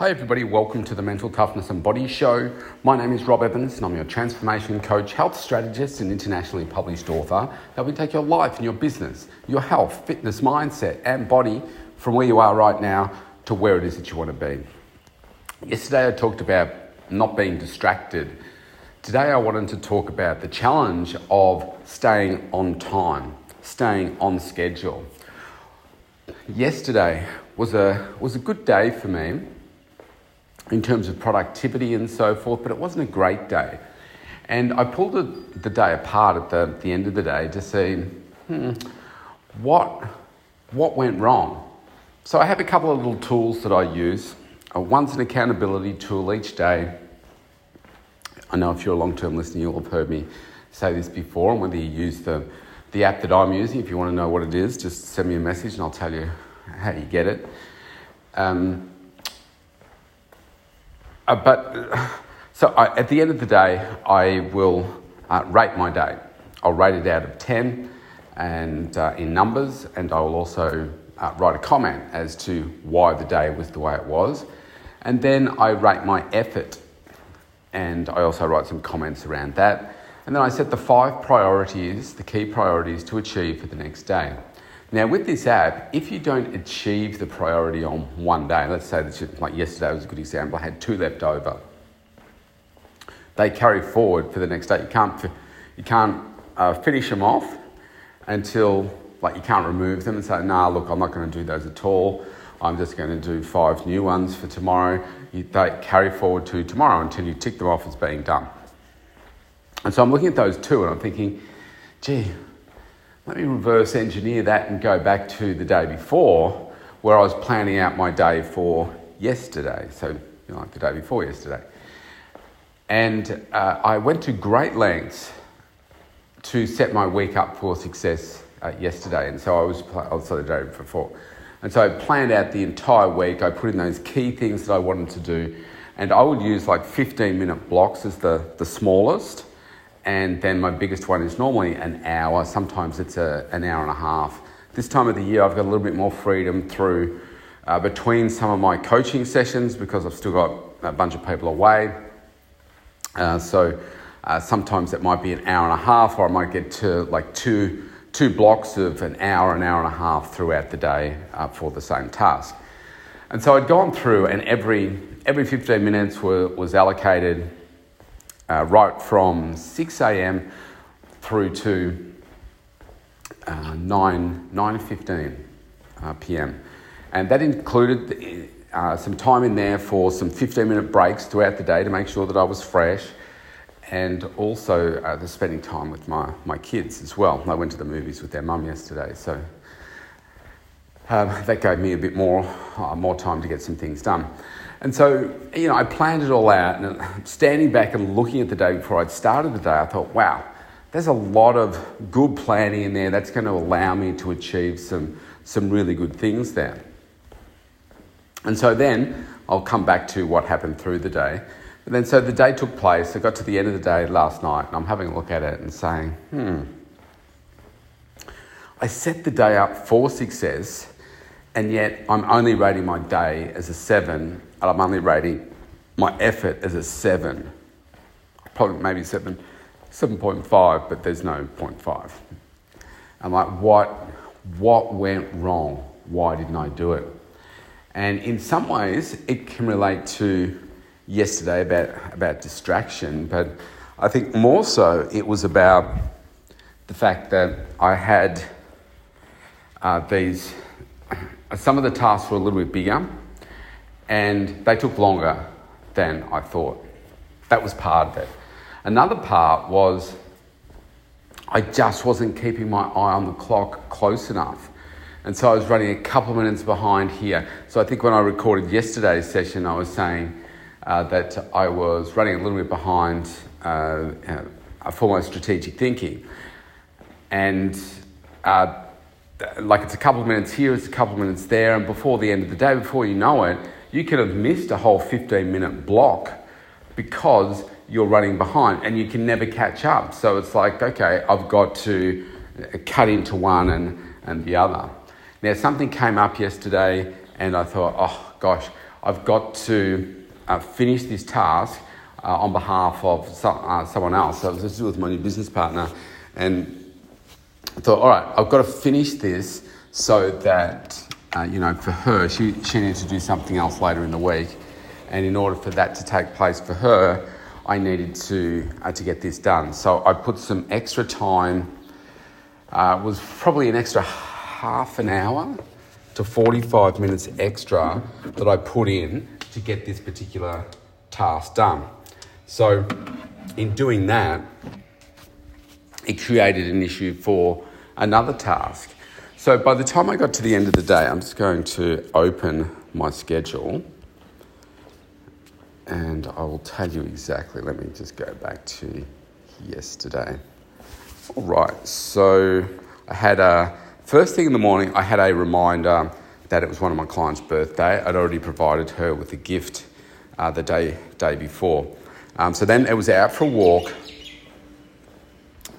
Hi, everybody. Welcome to the Mental Toughness and Body Show. My name is Rob Evans, and I'm your transformation coach, health strategist, and internationally published author will take your life and your business, your health, fitness, mindset, and body from where you are right now to where it is that you want to be. Yesterday, I talked about not being distracted. Today, I wanted to talk about the challenge of staying on time, staying on schedule. Yesterday was a, was a good day for me in terms of productivity and so forth, but it wasn't a great day. And I pulled the, the day apart at the, the end of the day to see hmm, what, what went wrong. So I have a couple of little tools that I use. Uh, one's an accountability tool each day. I know if you're a long term listener, you'll have heard me say this before, and whether you use the, the app that I'm using, if you want to know what it is, just send me a message and I'll tell you how you get it. Um, uh, but so I, at the end of the day, I will uh, rate my day. I'll rate it out of 10 and uh, in numbers, and I will also uh, write a comment as to why the day was the way it was. And then I rate my effort, and I also write some comments around that. And then I set the five priorities, the key priorities to achieve for the next day. Now, with this app, if you don't achieve the priority on one day, let's say that like yesterday was a good example, I had two left over. They carry forward for the next day. You can't, you can't uh, finish them off until like you can't remove them and say, nah, look, I'm not going to do those at all. I'm just going to do five new ones for tomorrow. You, they carry forward to tomorrow until you tick them off as being done. And so I'm looking at those two and I'm thinking, gee, let me reverse engineer that and go back to the day before where I was planning out my day for yesterday. So, you know, like the day before yesterday. And uh, I went to great lengths to set my week up for success uh, yesterday. And so I was, also the day before. And so I planned out the entire week. I put in those key things that I wanted to do. And I would use like 15 minute blocks as the, the smallest and then my biggest one is normally an hour. Sometimes it's a, an hour and a half. This time of the year, I've got a little bit more freedom through uh, between some of my coaching sessions because I've still got a bunch of people away. Uh, so uh, sometimes it might be an hour and a half, or I might get to like two two blocks of an hour, an hour and a half throughout the day uh, for the same task. And so I'd gone through, and every every 15 minutes were, was allocated uh, right from 6 a.m. through to uh, 9, 9.15 uh, p.m. And that included uh, some time in there for some 15 minute breaks throughout the day to make sure that I was fresh and also uh, the spending time with my, my kids as well. I went to the movies with their mum yesterday, so um, that gave me a bit more, uh, more time to get some things done. And so, you know, I planned it all out, and standing back and looking at the day before I'd started the day, I thought, wow, there's a lot of good planning in there that's going to allow me to achieve some, some really good things there. And so then I'll come back to what happened through the day. And then so the day took place. I got to the end of the day last night, and I'm having a look at it and saying, hmm, I set the day up for success, and yet I'm only rating my day as a seven and I'm only rating my effort as a seven, probably maybe seven, 7.5, but there's no 0.5. I'm like, what, what went wrong? Why didn't I do it? And in some ways, it can relate to yesterday about, about distraction, but I think more so it was about the fact that I had uh, these, some of the tasks were a little bit bigger and they took longer than I thought. That was part of it. Another part was I just wasn't keeping my eye on the clock close enough. And so I was running a couple of minutes behind here. So I think when I recorded yesterday's session, I was saying uh, that I was running a little bit behind uh, uh, for my strategic thinking. And uh, like it's a couple of minutes here, it's a couple of minutes there, and before the end of the day, before you know it, you could have missed a whole 15 minute block because you're running behind and you can never catch up. So it's like, okay, I've got to cut into one and, and the other. Now, something came up yesterday and I thought, oh gosh, I've got to uh, finish this task uh, on behalf of uh, someone else. So I was with my new business partner, and I thought, all right, I've got to finish this so that uh, you know, for her, she she needed to do something else later in the week, and in order for that to take place for her, I needed to uh, to get this done. So I put some extra time. Uh, was probably an extra half an hour to 45 minutes extra that I put in to get this particular task done. So, in doing that, it created an issue for another task. So, by the time I got to the end of the day, I'm just going to open my schedule and I will tell you exactly. Let me just go back to yesterday. All right, so I had a first thing in the morning, I had a reminder that it was one of my clients' birthday. I'd already provided her with a gift uh, the day, day before. Um, so then it was out for a walk,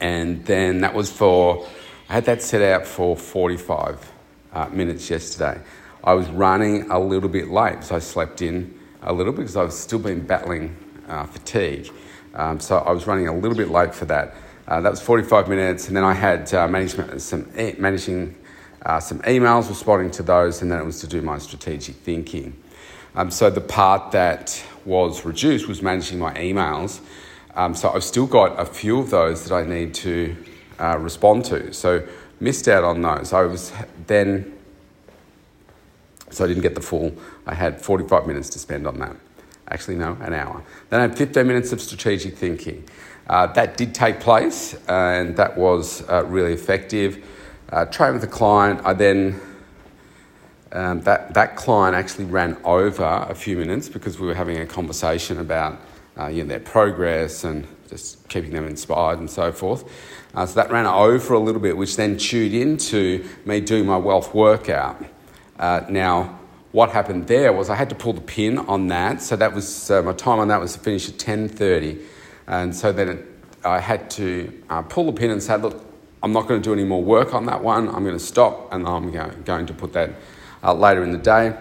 and then that was for, I had that set out for 45 uh, minutes yesterday. I was running a little bit late, so I slept in a little because I've still been battling uh, fatigue. Um, so I was running a little bit late for that. Uh, that was 45 minutes, and then I had uh, management, some e- managing uh, some emails, responding to those, and then it was to do my strategic thinking. Um, so the part that was reduced was managing my emails. Um, so I've still got a few of those that I need to uh, respond to. So missed out on those. I was then, so I didn't get the full. I had 45 minutes to spend on that. Actually, no, an hour. Then I had 15 minutes of strategic thinking. Uh, that did take place, and that was uh, really effective. Uh, with a client, I then um, that, that client actually ran over a few minutes because we were having a conversation about uh, you know, their progress and just keeping them inspired and so forth. Uh, so that ran over a little bit, which then chewed into me doing my wealth workout. Uh, now, what happened there was I had to pull the pin on that. So that was uh, my time on that was to finish at 10:30, and so then it, I had to uh, pull the pin and say, look, I'm not going to do any more work on that one. I'm going to stop, and I'm going to put that uh, later in the day.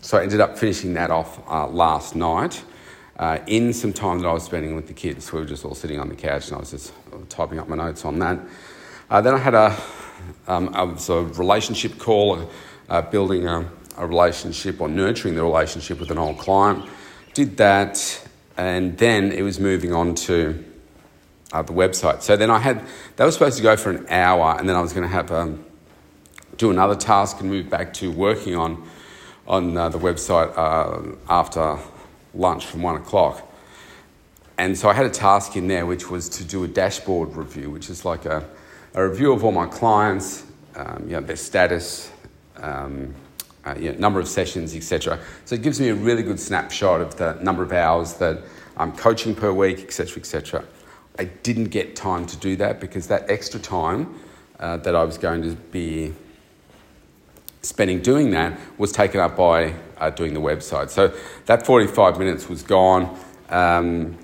So I ended up finishing that off uh, last night uh, in some time that I was spending with the kids. We were just all sitting on the couch and I was just typing up my notes on that. Uh, then I had a, um, a, a relationship call, uh, building a, a relationship or nurturing the relationship with an old client. Did that, and then it was moving on to uh, the website. So then I had, that was supposed to go for an hour, and then I was going to have um, do another task and move back to working on, on uh, the website uh, after lunch from one o'clock. And so I had a task in there which was to do a dashboard review, which is like a, a review of all my clients, um, you know, their status, um, uh, you know, number of sessions, etc. So it gives me a really good snapshot of the number of hours that I'm coaching per week, etc., etc. I didn't get time to do that because that extra time uh, that I was going to be spending doing that was taken up by uh, doing the website. So that 45 minutes was gone. Um,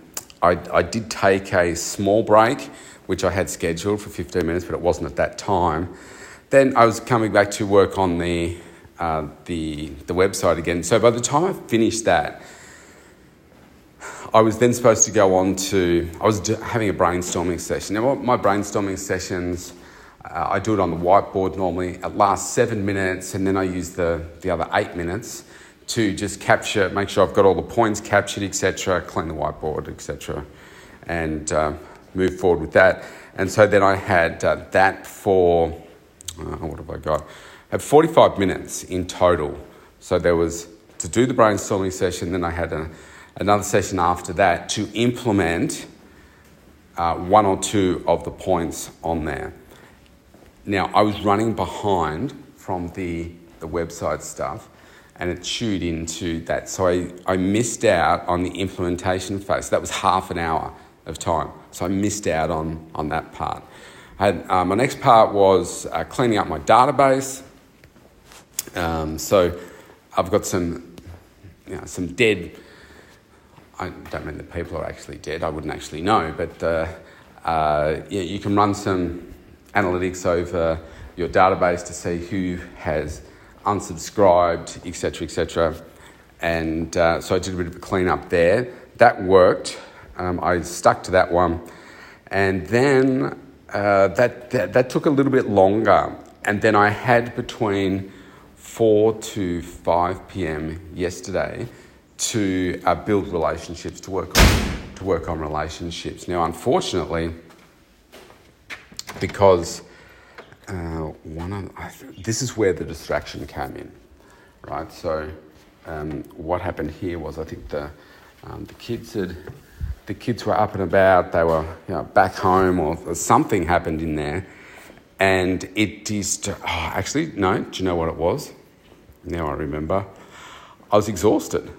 I, I, did take a small break, which I had scheduled for 15 minutes, but it wasn't at that time. Then I was coming back to work on the, uh, the, the website again. So by the time I finished that, I was then supposed to go on to, I was having a brainstorming session. Now, my brainstorming sessions, uh, I do it on the whiteboard normally. It lasts seven minutes, and then I use the, the other eight minutes to just capture, make sure I've got all the points captured, etc., clean the whiteboard, etc., and uh, move forward with that. And so then I had uh, that for, uh, what have I got? I had 45 minutes in total. So there was to do the brainstorming session, then I had a, another session after that to implement uh, one or two of the points on there. Now, I was running behind from the, the website stuff and it chewed into that. So I, I missed out on the implementation phase. That was half an hour of time. So I missed out on, on that part. Had, uh, my next part was uh, cleaning up my database. Um, so I've got some, you know, some dead. I don't mean the people are actually dead. I wouldn't actually know, but uh, uh yeah, you can run some analytics over your database to see who has unsubscribed, etc., etc. And uh, so I did a bit of a clean up there. That worked. Um, I stuck to that one. And then uh, that, that, that took a little bit longer. And then I had between 4 to 5 p.m. yesterday to uh, build relationships, to work on, to work on relationships. Now, unfortunately, because uh, one of, this is where the distraction came in, right? So, um, what happened here was I think the um, the kids had the kids were up and about. They were you know, back home, or something happened in there, and it just oh, actually no. Do you know what it was? Now I remember. I was exhausted.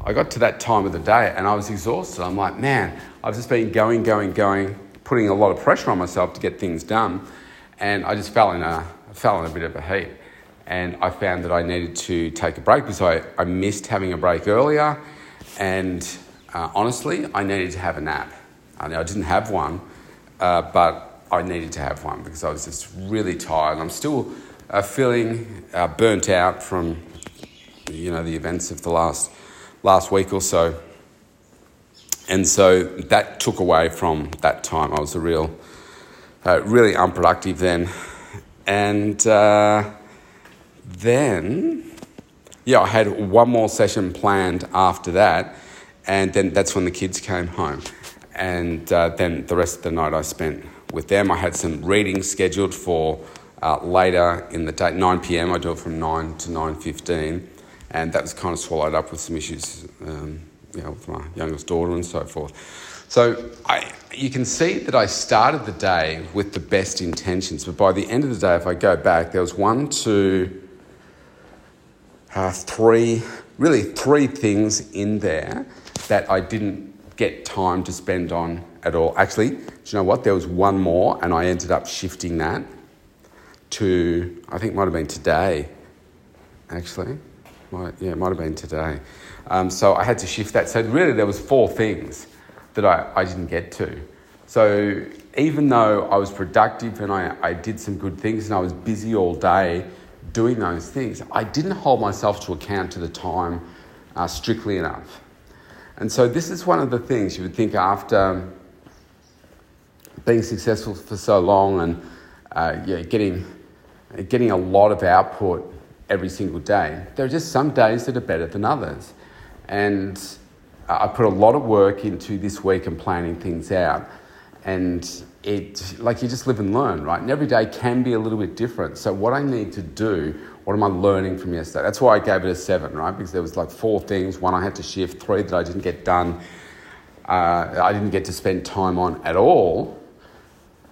I got to that time of the day and I was exhausted. I'm like, man, I've just been going, going, going, putting a lot of pressure on myself to get things done, and I just fell in a fell in a bit of a heap. And I found that I needed to take a break because I, I missed having a break earlier, and uh, honestly, I needed to have a nap. I, I didn't have one, uh, but I needed to have one because I was just really tired. I'm still uh, feeling uh, burnt out from you know the events of the last last week or so. And so that took away from that time. I was a real, uh, really unproductive then. And uh, then, yeah, I had one more session planned after that. And then that's when the kids came home. And uh, then the rest of the night I spent with them. I had some readings scheduled for uh, later in the day, 9 p.m. I do it from 9 to 9.15. And that was kind of swallowed up with some issues um, you know, with my youngest daughter and so forth. So I, you can see that I started the day with the best intentions, but by the end of the day, if I go back, there was one, two, uh, three, really three things in there that I didn't get time to spend on at all. Actually, do you know what? There was one more, and I ended up shifting that to, I think it might have been today, actually. Might, yeah, it might have been today. Um, so I had to shift that. So really, there was four things that I, I didn't get to. So even though I was productive and I, I did some good things and I was busy all day doing those things, I didn't hold myself to account to the time uh, strictly enough. And so this is one of the things you would think after being successful for so long and uh, yeah, getting, getting a lot of output every single day, there are just some days that are better than others. And I put a lot of work into this week and planning things out. And it, like you just live and learn, right? And every day can be a little bit different. So, what I need to do, what am I learning from yesterday? That's why I gave it a seven, right? Because there was like four things. One I had to shift, three that I didn't get done, uh, I didn't get to spend time on at all.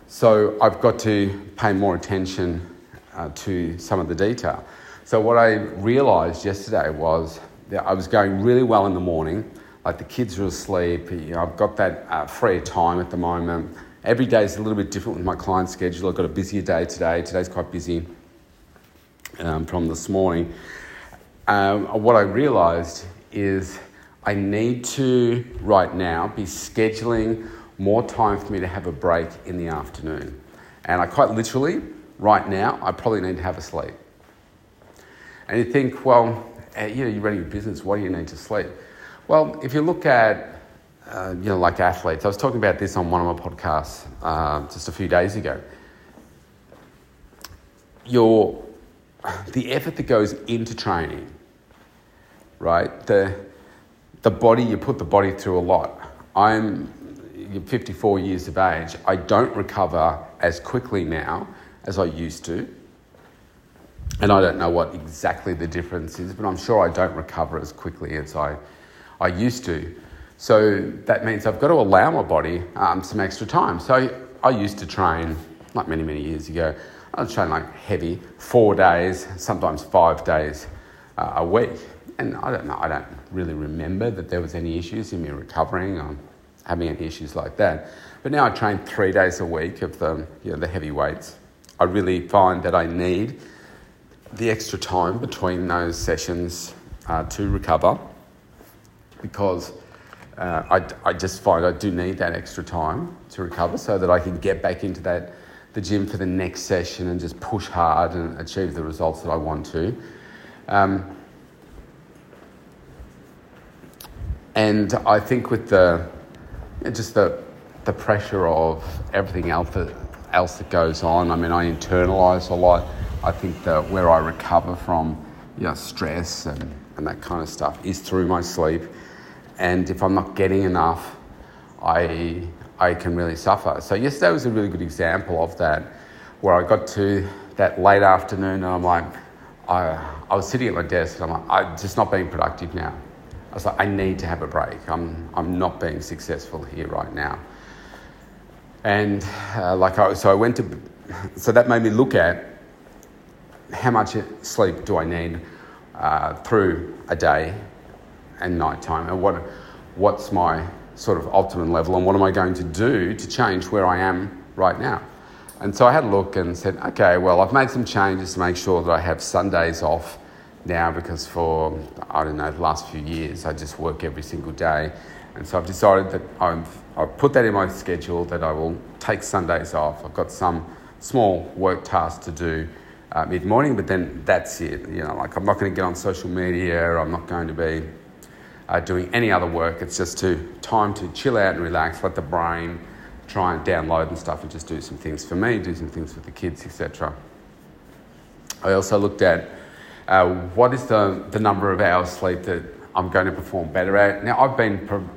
So, I've got to pay more attention uh, to some of the detail. So, what I realized yesterday was I was going really well in the morning. Like the kids are asleep. You know, I've got that uh, free time at the moment. Every day is a little bit different with my client schedule. I've got a busier day today. Today's quite busy um, from this morning. Um, what I realised is I need to, right now, be scheduling more time for me to have a break in the afternoon. And I quite literally, right now, I probably need to have a sleep. And you think, well, you know, you're running a business, why do you need to sleep? Well, if you look at, uh, you know, like athletes, I was talking about this on one of my podcasts uh, just a few days ago. Your, the effort that goes into training, right? The, the body, you put the body through a lot. I'm 54 years of age. I don't recover as quickly now as I used to and I don't know what exactly the difference is, but I'm sure I don't recover as quickly as I, I used to. So that means I've got to allow my body um, some extra time. So I used to train, like many, many years ago, I was training like heavy, four days, sometimes five days uh, a week. And I don't know, I don't really remember that there was any issues in me recovering or having any issues like that. But now I train three days a week of the, you know, the heavy weights. I really find that I need the extra time between those sessions uh, to recover because uh, I, I just find I do need that extra time to recover so that I can get back into that the gym for the next session and just push hard and achieve the results that I want to. Um, and I think with the just the the pressure of everything else that, else that goes on, I mean, I internalize a lot. I think that where I recover from you know, stress and, and that kind of stuff is through my sleep. And if I'm not getting enough, I, I can really suffer. So, yesterday was a really good example of that, where I got to that late afternoon and I'm like, I, I was sitting at my desk and I'm like, I'm just not being productive now. I was like, I need to have a break. I'm, I'm not being successful here right now. And uh, like, I, so I went to, so that made me look at how much sleep do I need uh, through a day and night time, and what, what's my sort of optimum level, and what am I going to do to change where I am right now. And so I had a look and said, okay, well, I've made some changes to make sure that I have Sundays off now because for, I don't know, the last few years, I just work every single day. And so I've decided that I've, I've put that in my schedule that I will take Sundays off. I've got some small work tasks to do uh, mid morning, but then that's it. You know, like I'm not going to get on social media, I'm not going to be uh, doing any other work. It's just to time to chill out and relax, let the brain try and download and stuff and just do some things for me, do some things with the kids, etc. I also looked at uh, what is the, the number of hours sleep that I'm going to perform better at. Now, I've been pro-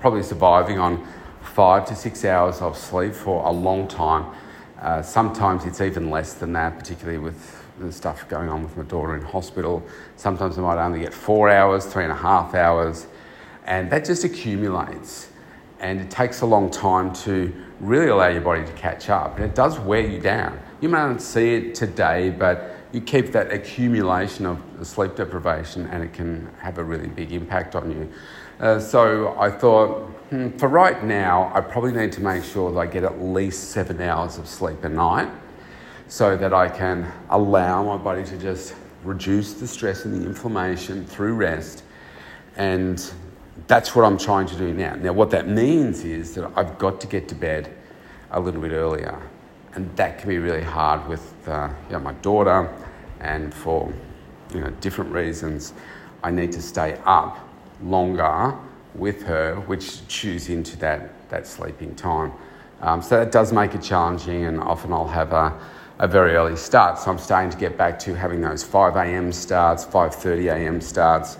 probably surviving on five to six hours of sleep for a long time. Uh, sometimes it's even less than that, particularly with the stuff going on with my daughter in hospital. Sometimes I might only get four hours, three and a half hours, and that just accumulates. And it takes a long time to really allow your body to catch up, and it does wear you down. You may not see it today, but you keep that accumulation of sleep deprivation, and it can have a really big impact on you. Uh, so I thought, hmm, for right now, I probably need to make sure that I get at least seven hours of sleep a night so that I can allow my body to just reduce the stress and the inflammation through rest. And that's what I'm trying to do now. Now, what that means is that I've got to get to bed a little bit earlier. And that can be really hard with uh, you know, my daughter, and for you know, different reasons, I need to stay up longer with her, which chews into that, that sleeping time. Um, so that does make it challenging, and often I'll have a, a very early start. So I'm starting to get back to having those 5 a.m. starts, 5:30 a.m. starts,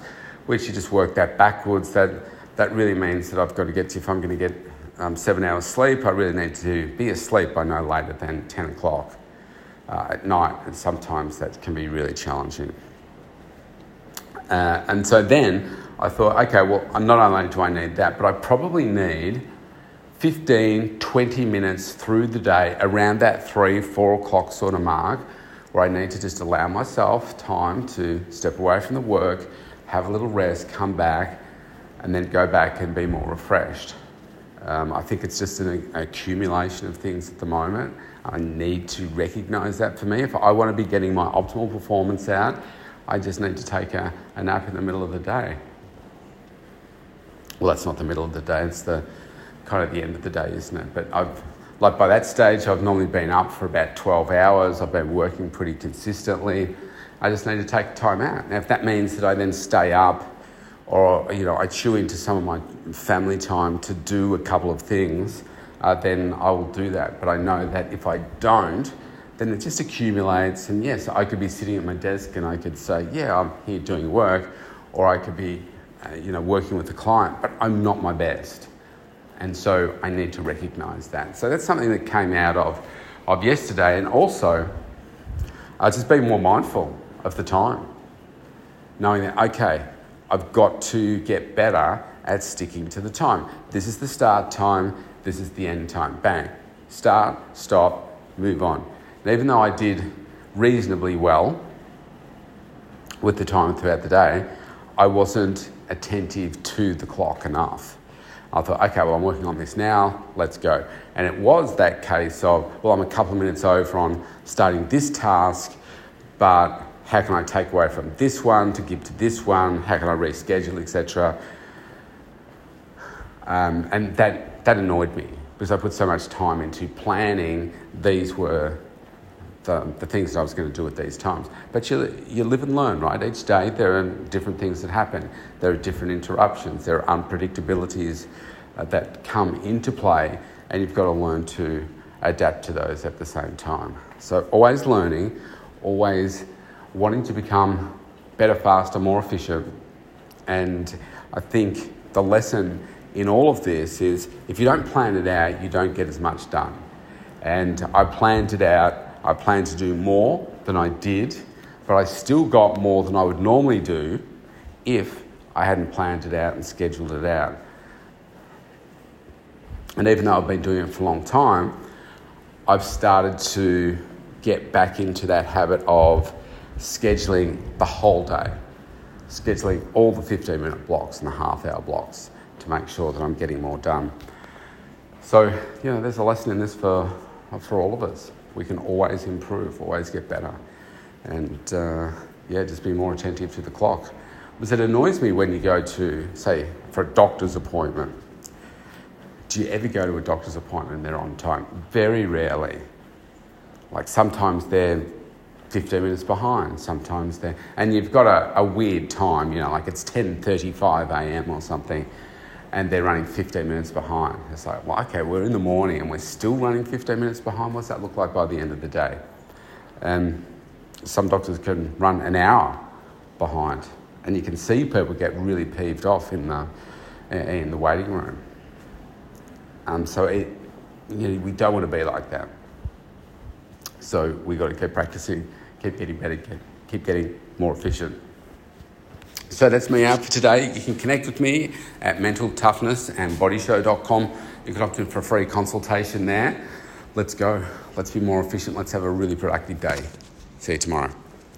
which you just work that backwards. That that really means that I've got to get to if I'm going to get um, seven hours sleep, I really need to be asleep by no later than 10 o'clock uh, at night, and sometimes that can be really challenging. Uh, and so then I thought, okay, well, not only do I need that, but I probably need 15, 20 minutes through the day around that three, four o'clock sort of mark where I need to just allow myself time to step away from the work, have a little rest, come back, and then go back and be more refreshed. Um, I think it's just an accumulation of things at the moment. I need to recognize that for me. If I want to be getting my optimal performance out, I just need to take a, a nap in the middle of the day. Well, that's not the middle of the day, it's the kind of the end of the day, isn't it? But I've, like by that stage, I've normally been up for about 12 hours. I've been working pretty consistently. I just need to take time out. Now, if that means that I then stay up or, you know, I chew into some of my family time to do a couple of things, uh, then I will do that. But I know that if I don't, then it just accumulates. And yes, I could be sitting at my desk and I could say, yeah, I'm here doing work, or I could be, uh, you know, working with a client, but I'm not my best. And so I need to recognize that. So that's something that came out of, of yesterday. And also, uh, just being more mindful of the time. Knowing that, okay, I've got to get better at sticking to the time. This is the start time, this is the end time. Bang. Start, stop, move on. And even though I did reasonably well with the time throughout the day, I wasn't attentive to the clock enough. I thought, okay, well, I'm working on this now, let's go. And it was that case of, well, I'm a couple of minutes over on starting this task, but how can I take away from this one to give to this one? How can I reschedule, etc. Um, and that, that annoyed me because I put so much time into planning. These were the, the things that I was going to do at these times. But you, you live and learn, right? Each day there are different things that happen. There are different interruptions. There are unpredictabilities uh, that come into play, and you've got to learn to adapt to those at the same time. So always learning, always wanting to become better, faster, more efficient. And I think the lesson in all of this is if you don't plan it out, you don't get as much done. And I planned it out I planned to do more than I did, but I still got more than I would normally do if I hadn't planned it out and scheduled it out. And even though I've been doing it for a long time, I've started to get back into that habit of scheduling the whole day, scheduling all the 15 minute blocks and the half hour blocks to make sure that I'm getting more done. So, you know, there's a lesson in this for, for all of us we can always improve, always get better. And uh, yeah, just be more attentive to the clock. Because it annoys me when you go to, say, for a doctor's appointment. Do you ever go to a doctor's appointment and they're on time? Very rarely. Like sometimes they're 15 minutes behind, sometimes they're, and you've got a, a weird time, you know, like it's 10.35 a.m. or something and they're running 15 minutes behind. It's like, well, okay, we're in the morning and we're still running 15 minutes behind. What's that look like by the end of the day? And some doctors can run an hour behind, and you can see people get really peeved off in the, in the waiting room. Um, so it, you know, we don't want to be like that. So we've got to keep practicing, keep getting better, keep getting more efficient. So that's me out for today. You can connect with me at mentaltoughnessandbodyshow.com. You can opt in for a free consultation there. Let's go. Let's be more efficient. Let's have a really productive day. See you tomorrow.